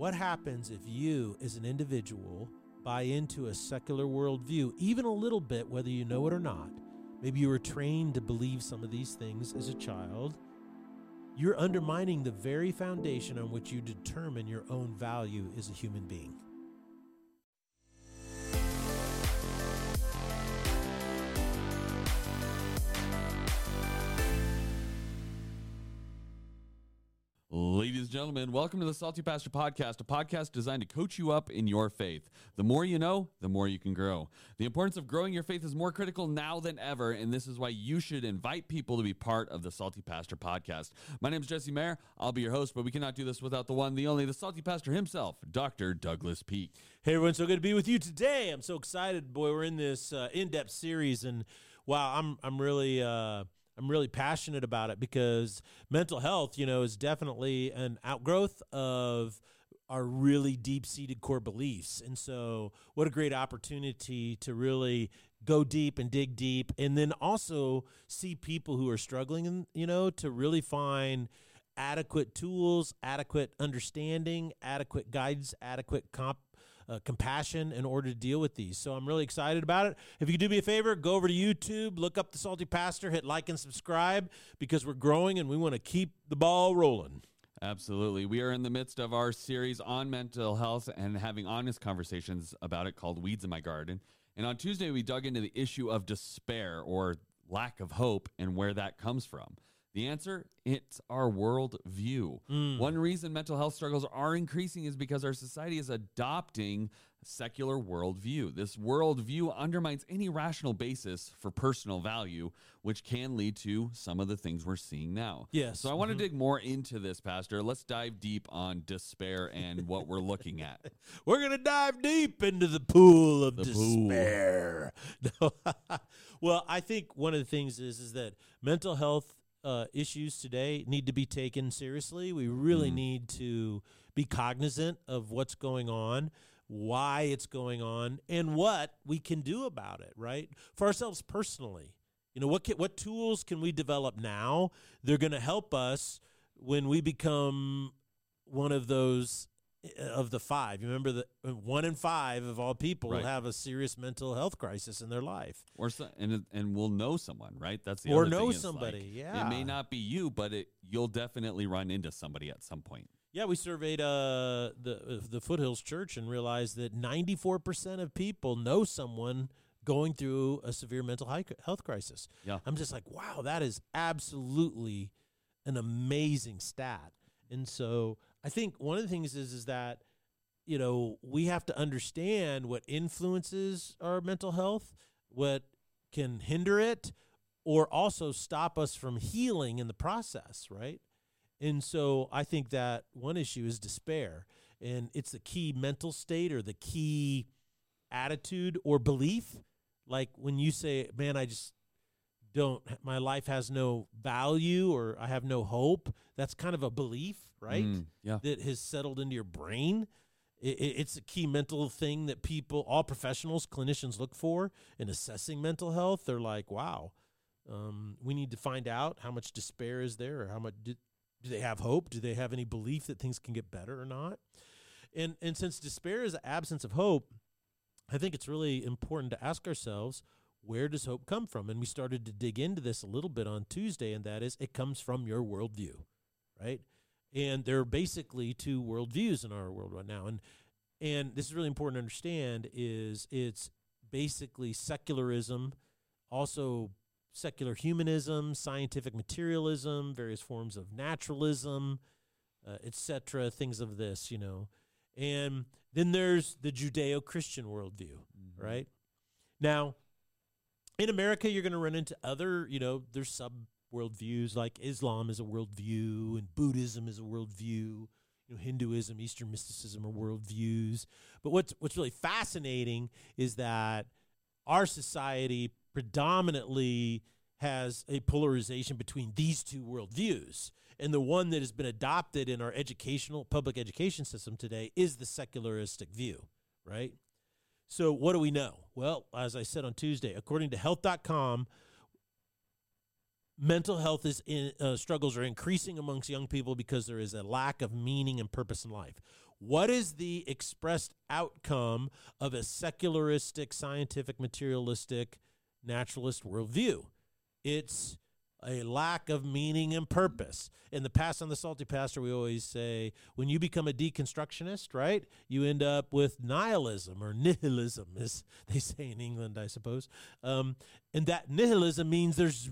what happens if you, as an individual, buy into a secular worldview, even a little bit, whether you know it or not? Maybe you were trained to believe some of these things as a child. You're undermining the very foundation on which you determine your own value as a human being. And gentlemen, welcome to the Salty Pastor Podcast, a podcast designed to coach you up in your faith. The more you know, the more you can grow. The importance of growing your faith is more critical now than ever, and this is why you should invite people to be part of the Salty Pastor Podcast. My name is Jesse Mayer. I'll be your host, but we cannot do this without the one, the only, the Salty Pastor himself, Dr. Douglas Peake. Hey, everyone, so good to be with you today. I'm so excited. Boy, we're in this uh, in depth series, and wow, I'm, I'm really. Uh, I'm really passionate about it because mental health, you know, is definitely an outgrowth of our really deep seated core beliefs. And so, what a great opportunity to really go deep and dig deep and then also see people who are struggling you know, to really find adequate tools, adequate understanding, adequate guidance, adequate comp uh, compassion in order to deal with these. So I'm really excited about it. If you could do me a favor, go over to YouTube, look up the Salty Pastor, hit like and subscribe because we're growing and we want to keep the ball rolling. Absolutely. We are in the midst of our series on mental health and having honest conversations about it called Weeds in My Garden. And on Tuesday, we dug into the issue of despair or lack of hope and where that comes from. The answer, it's our world view. Mm. One reason mental health struggles are increasing is because our society is adopting secular worldview. This worldview undermines any rational basis for personal value, which can lead to some of the things we're seeing now. Yes. So I want to mm-hmm. dig more into this, Pastor. Let's dive deep on despair and what we're looking at. We're going to dive deep into the pool of the despair. Pool. well, I think one of the things is is that mental health uh, issues today need to be taken seriously. We really mm. need to be cognizant of what's going on, why it's going on, and what we can do about it. Right for ourselves personally. You know what? Can, what tools can we develop now? They're going to help us when we become one of those of the five. You remember that one in five of all people right. will have a serious mental health crisis in their life, or so, and and will know someone, right? That's the or know somebody. Like, yeah, it may not be you, but it you'll definitely run into somebody at some point. Yeah, we surveyed uh, the uh, the Foothills Church and realized that ninety four percent of people know someone going through a severe mental health crisis. Yeah, I'm just like, wow, that is absolutely an amazing stat, and so I think one of the things is is that you know we have to understand what influences our mental health, what can hinder it, or also stop us from healing in the process, right? And so I think that one issue is despair, and it's the key mental state or the key attitude or belief. Like when you say, "Man, I just don't my life has no value or I have no hope. That's kind of a belief, right? Mm, yeah. That has settled into your brain. It, it's a key mental thing that people, all professionals, clinicians look for in assessing mental health. They're like, wow, um, we need to find out how much despair is there or how much do, do they have hope? Do they have any belief that things can get better or not? And, and since despair is the absence of hope, I think it's really important to ask ourselves where does hope come from? And we started to dig into this a little bit on Tuesday, and that is it comes from your worldview, right? And there are basically two worldviews in our world right now. And and this is really important to understand is it's basically secularism, also secular humanism, scientific materialism, various forms of naturalism, uh, etc., things of this, you know. And then there's the Judeo-Christian worldview, mm-hmm. right? Now, in America, you're going to run into other, you know, there's sub worldviews like Islam is a worldview and Buddhism is a worldview. You know, Hinduism, Eastern mysticism are worldviews. But what's what's really fascinating is that our society predominantly has a polarization between these two worldviews. And the one that has been adopted in our educational public education system today is the secularistic view, right? So, what do we know? Well, as I said on Tuesday, according to health.com, mental health is in, uh, struggles are increasing amongst young people because there is a lack of meaning and purpose in life. what is the expressed outcome of a secularistic, scientific, materialistic, naturalist worldview? It's a lack of meaning and purpose. In the past on the Salty Pastor, we always say when you become a deconstructionist, right, you end up with nihilism or nihilism, as they say in England, I suppose. Um, and that nihilism means there's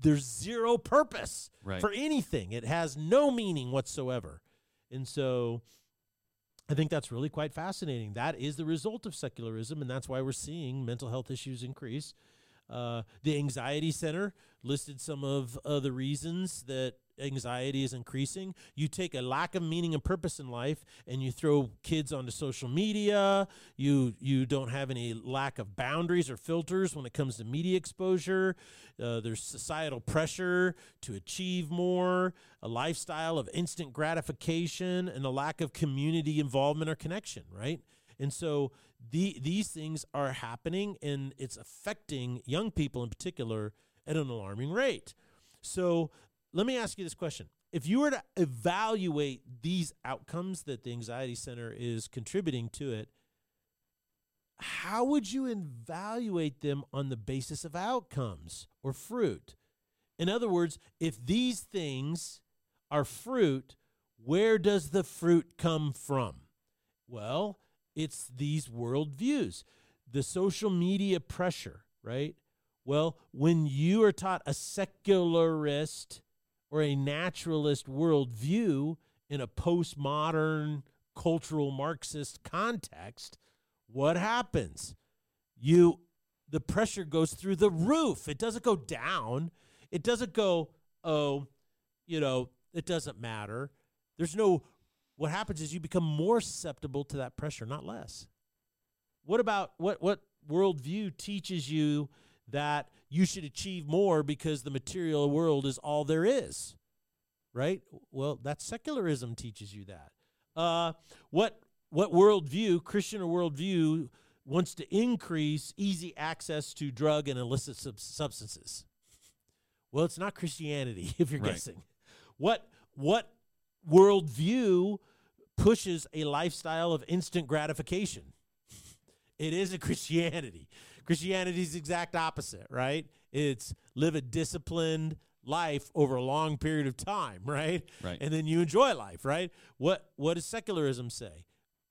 there's zero purpose Right. for anything. It has no meaning whatsoever. And so I think that's really quite fascinating. That is the result of secularism, and that's why we're seeing mental health issues increase. Uh, the Anxiety Center listed some of uh, the reasons that anxiety is increasing. You take a lack of meaning and purpose in life, and you throw kids onto social media. You you don't have any lack of boundaries or filters when it comes to media exposure. Uh, there's societal pressure to achieve more, a lifestyle of instant gratification, and a lack of community involvement or connection. Right, and so the these things are happening, and it's affecting young people in particular at an alarming rate. So let me ask you this question. If you were to evaluate these outcomes that the Anxiety Center is contributing to it, how would you evaluate them on the basis of outcomes or fruit? In other words, if these things are fruit, where does the fruit come from? Well, it's these worldviews, the social media pressure, right? Well, when you are taught a secularist or a naturalist worldview in a postmodern cultural Marxist context, what happens? You the pressure goes through the roof. It doesn't go down. It doesn't go, oh, you know, it doesn't matter. There's no what happens is you become more susceptible to that pressure, not less. What about what what worldview teaches you that you should achieve more because the material world is all there is? Right? Well, that secularism teaches you that. Uh, what what worldview, Christian or worldview, wants to increase easy access to drug and illicit sub- substances? Well, it's not Christianity, if you're Right. guessing. What what worldview pushes a lifestyle of instant gratification? It isn't Christianity. Christianity is the exact opposite, right? It's live a disciplined life over a long period of time, right? Right. And then you enjoy life, right? What what does secularism say?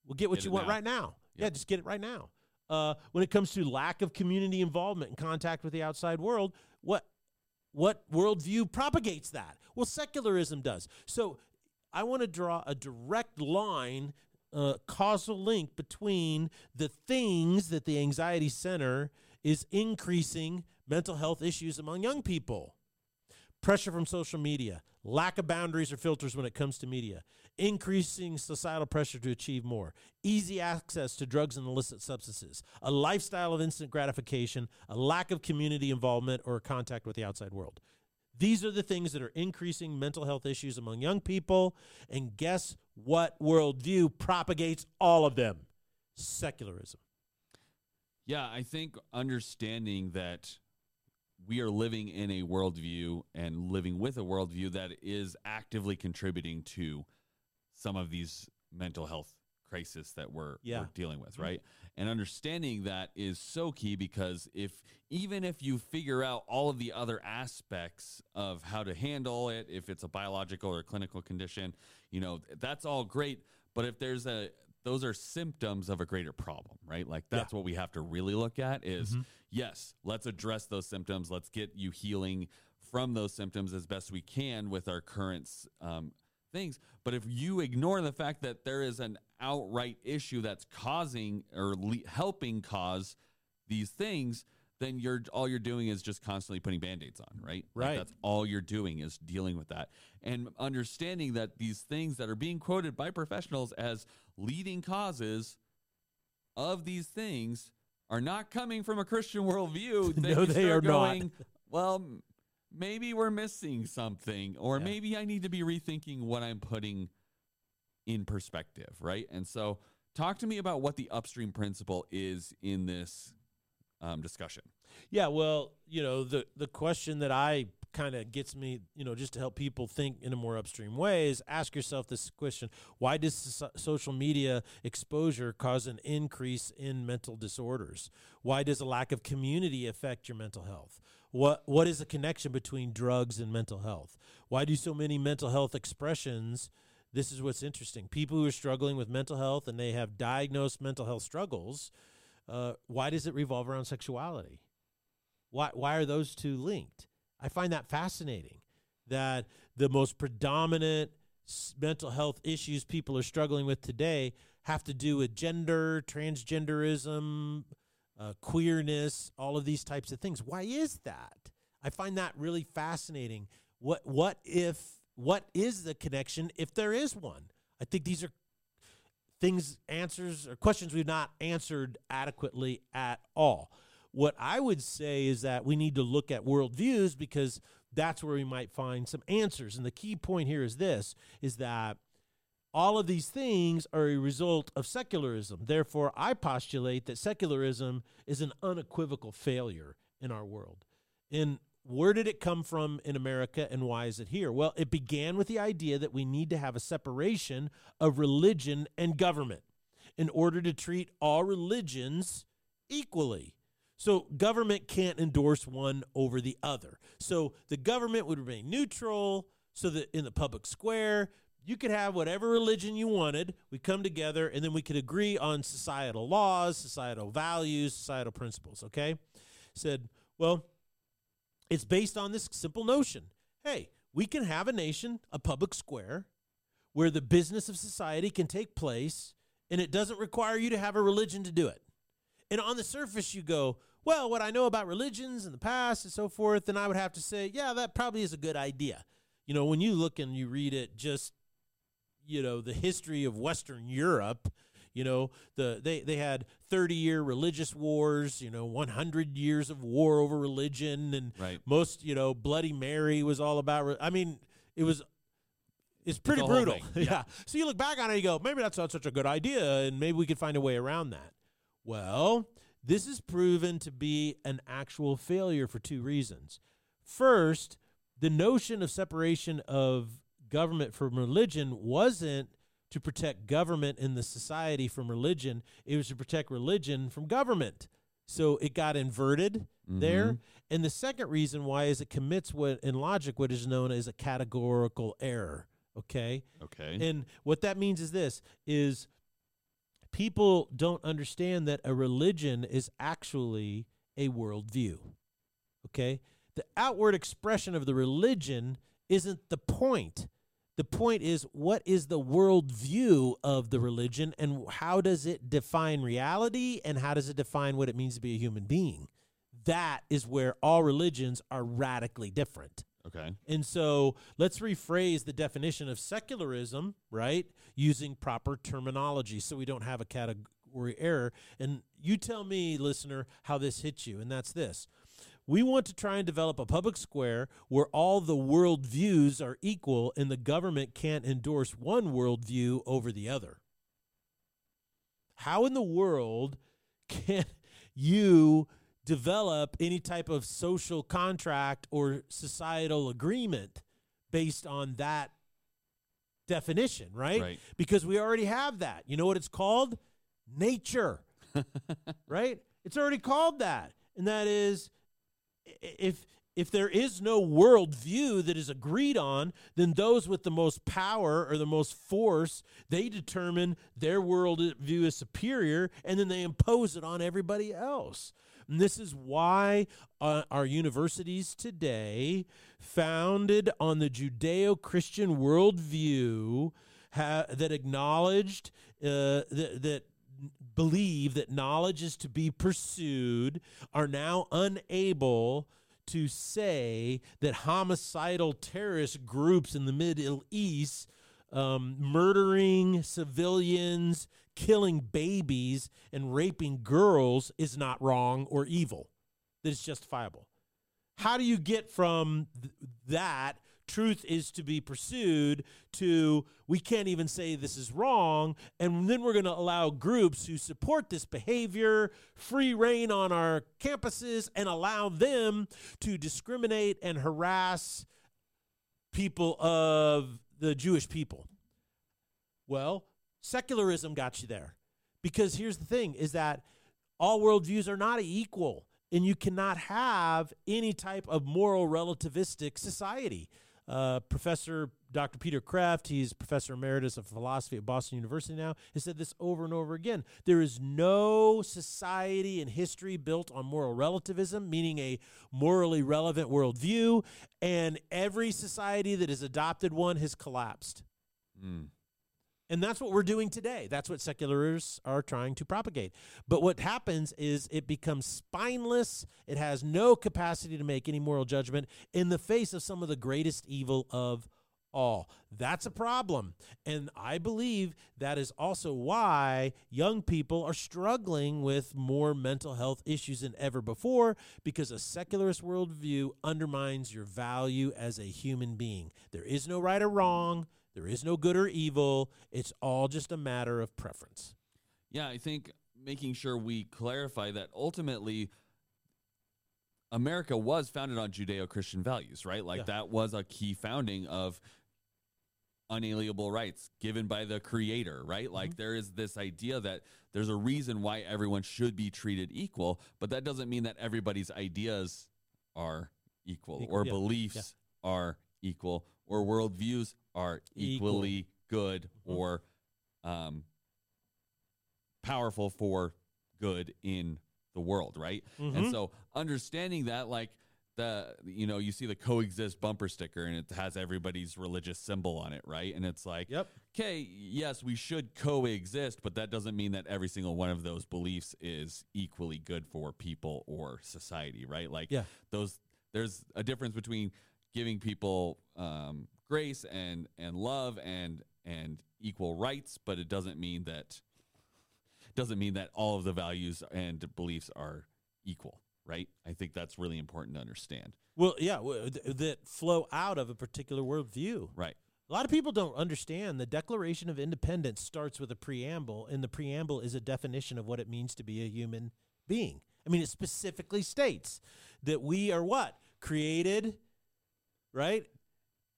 Well, get what Get you want now. right now. Yeah, just get it right now. Uh, when it comes to lack of community involvement and contact with the outside world, what what worldview propagates that? Well, secularism does. So I want to draw a direct line, uh, causal link between the things that the Anxiety Center is increasing mental health issues among young people. Pressure from social media, lack of boundaries or filters when it comes to media, increasing societal pressure to achieve more, easy access to drugs and illicit substances, a lifestyle of instant gratification, a lack of community involvement or contact with the outside world. These are the things that are increasing mental health issues among young people. And guess what worldview propagates all of them? Secularism. Yeah, I think understanding that we are living in a worldview and living with a worldview that is actively contributing to some of these mental health crises that we're, Yeah. we're dealing with, Mhm. right? And understanding that is so key because if even if you figure out all of the other aspects of how to handle it, if it's a biological or clinical condition, you know, that's all great. But if there's a those are symptoms of a greater problem, right? Like that's what we have to really look at is Mhm. yes, let's address those symptoms. Let's get you healing from those symptoms as best we can with our current um, things. But if you ignore the fact that there is an outright issue that's causing or le- helping cause these things, then you're all you're doing is just constantly putting band-aids on, right? Like, Right. that's all you're doing is dealing with that. And understanding that these things that are being quoted by professionals as leading causes of these things are not coming from a Christian worldview. No, they are start not. Well, maybe we're missing something, or Yeah. maybe I need to be rethinking what I'm putting in perspective, right? And so, talk to me about what the upstream principle is in this um, discussion. Yeah, well, you know, the the question that I kind of gets me, you know, just to help people think in a more upstream way is ask yourself this question why does so- social media exposure cause an increase in mental disorders? Why does a lack of community affect your mental health? What what is the connection between drugs and mental health? Why do so many mental health expressions? This is what's interesting. People who are struggling with mental health and they have diagnosed mental health struggles, uh, why does it revolve around sexuality? Why why are those two linked? I find that fascinating. That the most predominant mental health issues people are struggling with today have to do with gender, transgenderism, uh, queerness, all of these types of things. Why is that? I find that really fascinating. What what if what is the connection if there is one? I think these are things, answers, or questions we've not answered adequately at all. What I would say is that we need to look at worldviews because that's where we might find some answers. And the key point here is this is that all of these things are a result of secularism. Therefore, I postulate that secularism is an unequivocal failure in our world. And where did it come from in America and why is it here? Well, it began with the idea that we need to have a separation of religion and government in order to treat all religions equally. So government can't endorse one over the other. So the government would remain neutral so that in the public square, you could have whatever religion you wanted. We come together and then we could agree on societal laws, societal values, societal principles, okay? Said, well, it's based on this simple notion. Hey, we can have a nation, a public square, where the business of society can take place and it doesn't require you to have a religion to do it. And on the surface, you go, well, what I know about religions in the past and so forth, then I would have to say, yeah, that probably is a good idea. You know, when you look and you read it, just, you know, the history of Western Europe, you know, the they, they had 30 year religious wars, you know, 100 years of war over religion. And Right. most, you know, Bloody Mary was all about, re- I mean, it was. It's pretty whole brutal. yeah. yeah. So you look back on it, and you go, maybe that's not such a good idea, and maybe we could find a way around that. Well, this is proven to be an actual failure for two reasons. First, the notion of separation of government from religion wasn't to protect government and the society from religion, it was to protect religion from government. So it got inverted there. Mhm. And the second reason why is it commits what in logic what is known as a categorical error. Okay? Okay. And what that means is this is people don't understand that a religion is actually a worldview. Okay? The outward expression of the religion isn't the point. The point is what is the worldview of the religion and how does it define reality and how does it define what it means to be a human being? That is where all religions are radically different. okay. And so let's rephrase the definition of secularism, right? Using proper terminology so we don't have a category error. And you tell me, listener, how this hits you. And that's this we want to try and develop a public square where all the worldviews are equal and the government can't endorse one worldview over the other. How in the world can you develop any type of social contract or societal agreement based on that definition, right? Right. Because we already have that. You know what it's called? Nature, right? It's already called that. And that is if if there is no worldview that is agreed on, then those with the most power or the most force, they determine their worldview is superior and then they impose it on everybody else. And this is why uh, our universities today, founded on the Judeo Christian worldview, ha- that acknowledged uh, that, that believe that knowledge is to be pursued, are now unable to say that homicidal terrorist groups in the Middle East um, murdering civilians, killing babies, and raping girls is not wrong or evil, that it's justifiable. How do you get from th- that truth is to be pursued to we can't even say this is wrong and then we're going to allow groups who support this behavior free reign on our campuses and allow them to discriminate and harass people of the Jewish people. Well, secularism got you there. Because here's the thing is that all worldviews are not equal, and you cannot have any type of moral relativistic society. Uh, professor Dr. Peter Kreeft, he's professor emeritus of philosophy at Boston University now, has said this over and over again. There is no society in history built on moral relativism, meaning a morally relevant worldview, and every society that has adopted one has collapsed. Mm. And that's what we're doing today. That's what secularists are trying to propagate. But what happens is it becomes spineless. It has no capacity to make any moral judgment in the face of some of the greatest evil of all. That's a problem. And I believe that is also why young people are struggling with more mental health issues than ever before because a secularist worldview undermines your value as a human being. There is no right or wrong. There is no good or evil. It's all just a matter of preference. Yeah, I think making sure we clarify that ultimately America was founded on Judeo Christian values, right? Like Yeah. that was a key founding of unalienable rights given by the creator, right? Like Mm-hmm. there is this idea that there's a reason why everyone should be treated equal, but that doesn't mean that everybody's ideas are equal, Equal, or yeah, beliefs are equal or worldviews are Equal. equally good Mhm. or um, powerful for good in the world, right? Mhm. And so understanding that, like the you know, you see the coexist bumper sticker and it has everybody's religious symbol on it, right? And it's like, Yep. okay, yes, we should coexist, but that doesn't mean that every single one of those beliefs is equally good for people or society, right? Like Yeah. those there's a difference between giving people um, grace and and love and and equal rights, but it doesn't mean that doesn't mean that all of the values and beliefs are equal, right? I think that's really important to understand. Well, yeah, w- th- that flow out of a particular worldview. Right. A lot of people don't understand the Declaration of Independence starts with a preamble, and the preamble is a definition of what it means to be a human being. I mean, it specifically states that we are what? Created, right?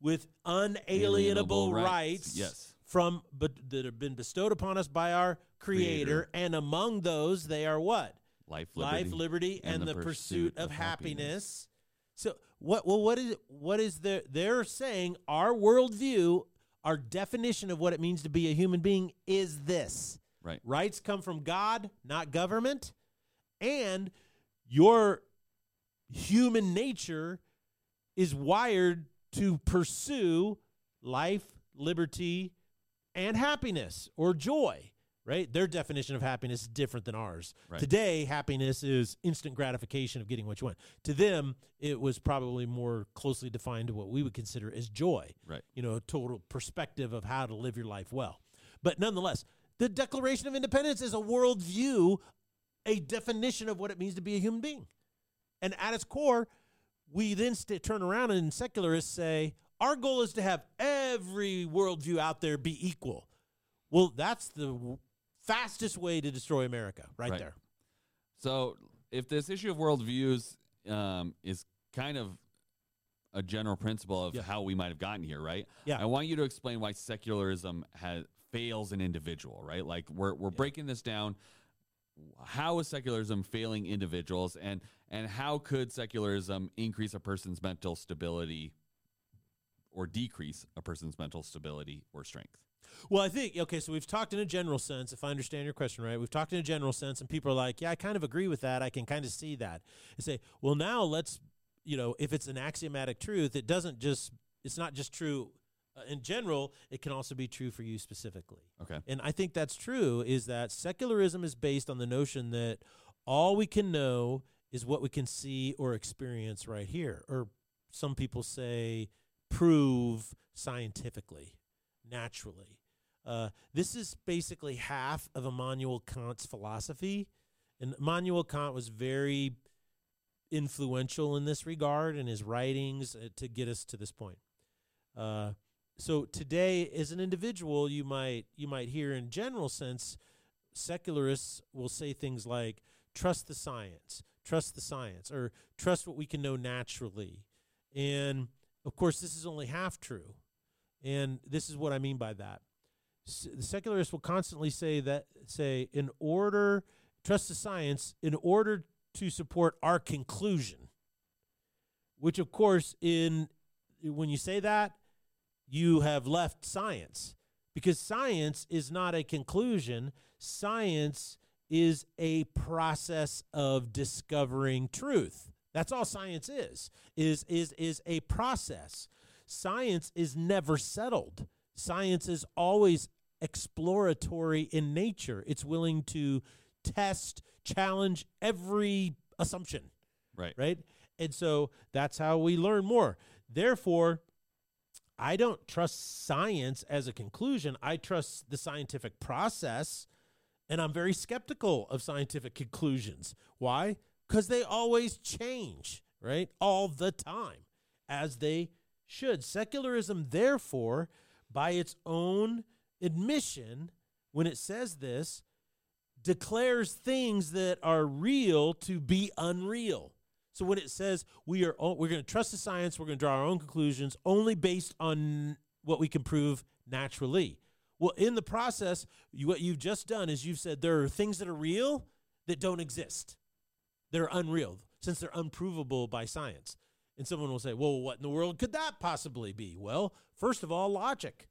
With unalienable rights, rights. yes. From but that have been bestowed upon us by our creator, Creator. and among those they are what? Life, liberty, life, liberty, and, the, pursuit, of happiness. So what? Well, what is what is their? They're saying our worldview, our definition of what it means to be a human being is this: Right. rights come from God, not government, and your human nature is wired to pursue life, liberty, and happiness or joy, right? Their definition of happiness is different than ours. Right. Today, happiness is instant gratification of getting what you want. To them, it was probably more closely defined to what we would consider as joy, Right. you know, a total perspective of how to live your life well. But nonetheless, the Declaration of Independence is a worldview, a definition of what it means to be a human being. And at its core, we then st- turn around and secularists say, our goal is to have every worldview out there be equal. Well, that's the w- fastest way to destroy America, right, Right. there. So, if this issue of worldviews um, is kind of a general principle of Yeah. how we might have gotten here, right? Yeah. I want you to explain why secularism has fails an individual, right? Like we're we're breaking this down. How is secularism failing individuals, and and how could secularism increase a person's mental stability, or decrease a person's mental stability or strength? Well, I think okay. So we've talked in a general sense. If I understand your question right, we've talked in a general sense, and people are like, "Yeah, I kind of agree with that. I can kind of see that." I say, "Well, now let's, you know, if it's an axiomatic truth, it doesn't just. It's not just true uh, in general. It can also be true for you specifically." Okay. And I think that's true. Is that secularism is based on the notion that all we can know is what we can see or experience right here, or some people say prove scientifically, naturally. Uh, this is basically half of Immanuel Kant's philosophy. And Immanuel Kant was very influential in this regard in his writings uh, to get us to this point. Uh, so today, as an individual, you might you might hear in general sense, secularists will say things like trust the science, trust the science, or trust what we can know naturally. And of course, this is only half true. And this is what I mean by that. S- the secularists will constantly say that say in order trust the science in order to support our conclusion. Which of course in when you say that, you have left science because science is not a conclusion. Science is a process of discovering truth. That's all science is. Is is is a process. Science is never settled. Science is always exploratory in nature. It's willing to test, challenge every assumption. Right. Right? And so that's how we learn more. Therefore, I don't trust science as a conclusion. I trust the scientific process, and I'm very skeptical of scientific conclusions. Why? Because they always change, right? All the time, as they should. Secularism, therefore, by its own admission, when it says this, declares things that are real to be unreal. So when it says we are we're going to trust the science, we're going to draw our own conclusions only based on what we can prove naturally. Well, in the process, you, what you've just done is you've said there are things that are real that don't exist. They're unreal since they're unprovable by science. And someone will say, "Well, what in the world could that possibly be?" Well, first of all, logic.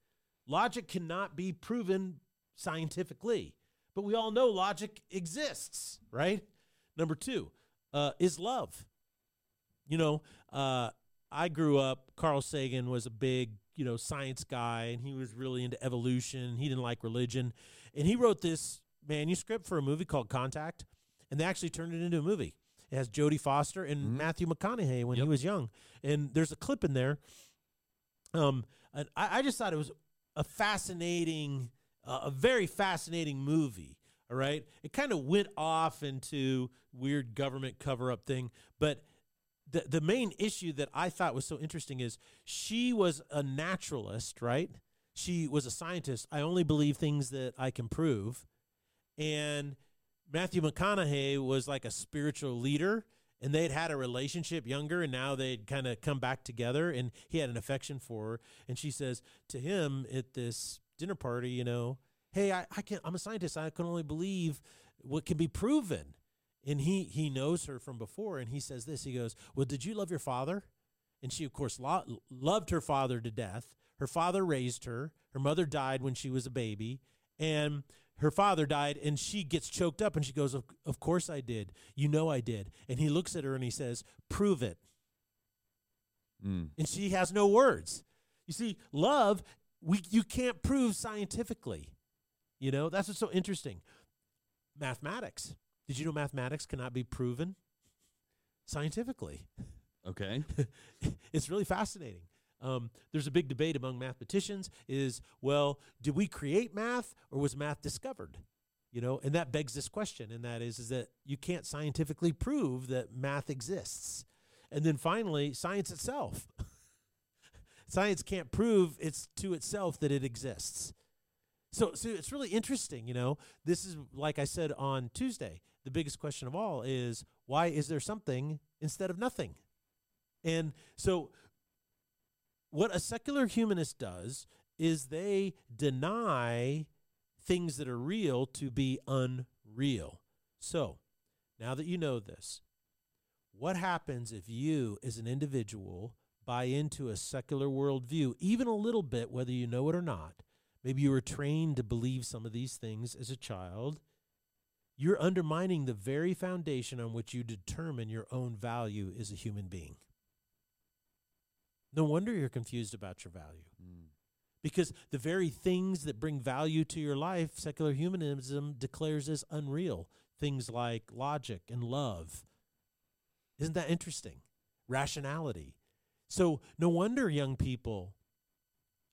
Logic cannot be proven scientifically, but we all know logic exists, right? Number 2 uh, is love you know, uh, I grew up. Carl Sagan was a big, you know, science guy, and he was really into evolution. He didn't like religion, and he wrote this manuscript for a movie called Contact, and they actually turned it into a movie. It has Jodie Foster and Mhm. Matthew McConaughey when Yep. he was young, and there's a clip in there. Um, and I, I just thought it was a fascinating, uh, a very fascinating movie. All right, it kind of went off into weird government cover up thing, but the the main issue that I thought was so interesting is she was a naturalist, right? She was a scientist. I only believe things that I can prove. And Matthew McConaughey was like a spiritual leader and they'd had a relationship younger and now they'd kind of come back together and he had an affection for her and she says to him at this dinner party, you know, hey, I, I can't, I'm a scientist. I can only believe what can be proven and he he knows her from before and he says this he goes well did you love your father? And she of course lo- loved her father to death. Her father raised her. Her mother died when she was a baby. And her father died and she gets choked up and she goes of, of course i did. You know i did. And he looks at her and he says prove it. Mm. and she has no words. You see love we you can't prove scientifically. You know that's what's so interesting. Mathematics did you know mathematics cannot be proven scientifically? Okay. it's really fascinating. Um, there's a big debate among mathematicians: is well, did we create math or was math discovered? You know, and that begs this question, and that is, is that you can't scientifically prove that math exists. And then finally, science itself. science can't prove it's to itself that it exists. So, so it's really interesting, you know. This is like I said on Tuesday. The biggest question of all is why is there something instead of nothing? And so, what a secular humanist does is they deny things that are real to be unreal. So, now that you know this, what happens if you, as an individual, buy into a secular worldview, even a little bit, whether you know it or not? Maybe you were trained to believe some of these things as a child. You're undermining the very foundation on which you determine your own value as a human being. No wonder you're confused about your value. Mm. Because the very things that bring value to your life, secular humanism declares as unreal. Things like logic and love. Isn't that interesting? Rationality. So, no wonder young people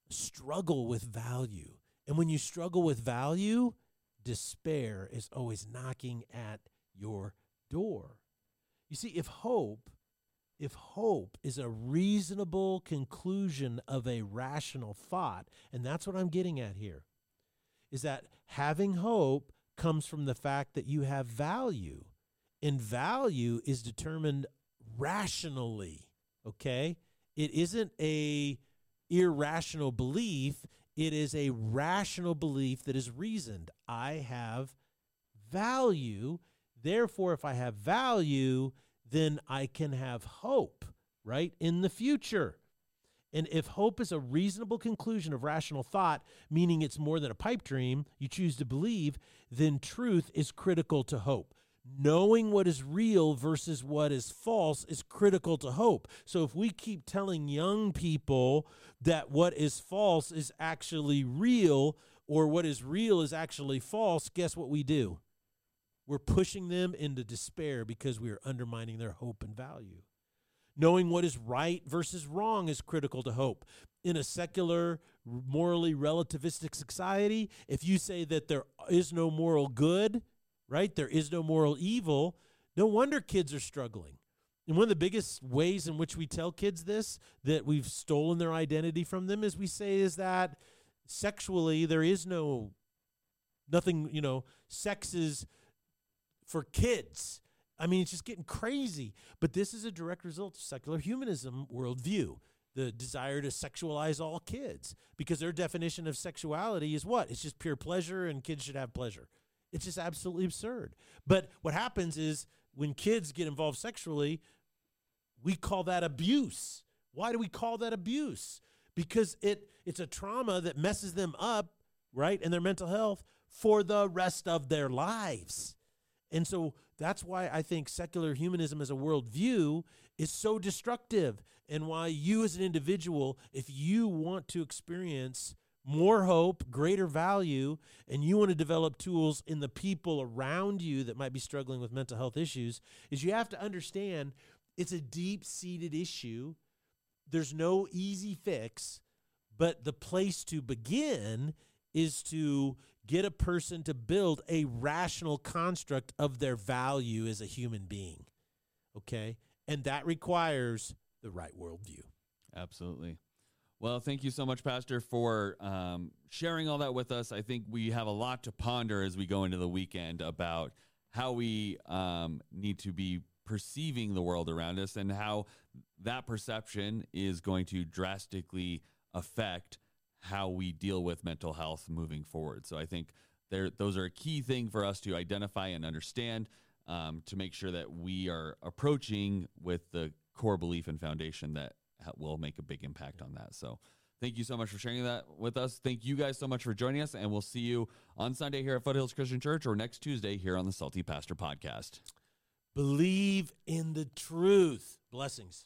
struggle with value. And when you struggle with value, despair is always knocking at your door. You see, if hope if hope is a reasonable conclusion of a rational thought, and that's what I'm getting at here, is that having hope comes from the fact that you have value. And value is determined rationally, okay? It isn't a irrational belief, it is a rational belief that is reasoned. I have value, therefore if I have value, then I can have hope, right? In the future. And if hope is a reasonable conclusion of rational thought, meaning it's more than a pipe dream you choose to believe, then truth is critical to hope. Knowing what is real versus what is false is critical to hope. So if we keep telling young people that what is false is actually real or what is real is actually false, guess what we do? We're pushing them into despair because we are undermining their hope and value. Knowing what is right versus wrong is critical to hope. In a secular, morally relativistic society, if you say that there is no moral good, right, there is no moral evil, no wonder kids are struggling. And one of the biggest ways in which we tell kids this, that we've stolen their identity from them, is we say is that sexually there is no nothing, you know, sex is for kids. I mean, it's just getting crazy. But this is a direct result of secular humanism worldview the desire to sexualize all kids because their definition of sexuality is what? It's just pure pleasure and kids should have pleasure. It's just absolutely absurd. But what happens is when kids get involved sexually, we call that abuse. Why do we call that abuse? Because it it's a trauma that messes them up, right, in their mental health for the rest of their lives. And so that's why I think secular humanism as a worldview is so destructive, and why you as an individual, if you want to experience more hope, greater value, and you want to develop tools in the people around you that might be struggling with mental health issues, is you have to understand it's a deep seated issue. There's no easy fix, but the place to begin is to get a person to build a rational construct of their value as a human being. Okay? And that requires the right worldview. Absolutely. Well, thank you so much, Pastor, for um, sharing all that with us. I think we have a lot to ponder as we go into the weekend about how we um, need to be perceiving the world around us and how that perception is going to drastically affect how we deal with mental health moving forward. So I think there those are a key thing for us to identify and understand um, to make sure that we are approaching with the core belief and foundation that will make a big impact on that. So thank you so much for sharing that with us. Thank you guys so much for joining us, and we'll see you on Sunday here at Foothills Christian Church or next Tuesday here on the Salty Pastor Podcast. Believe in the truth. Blessings.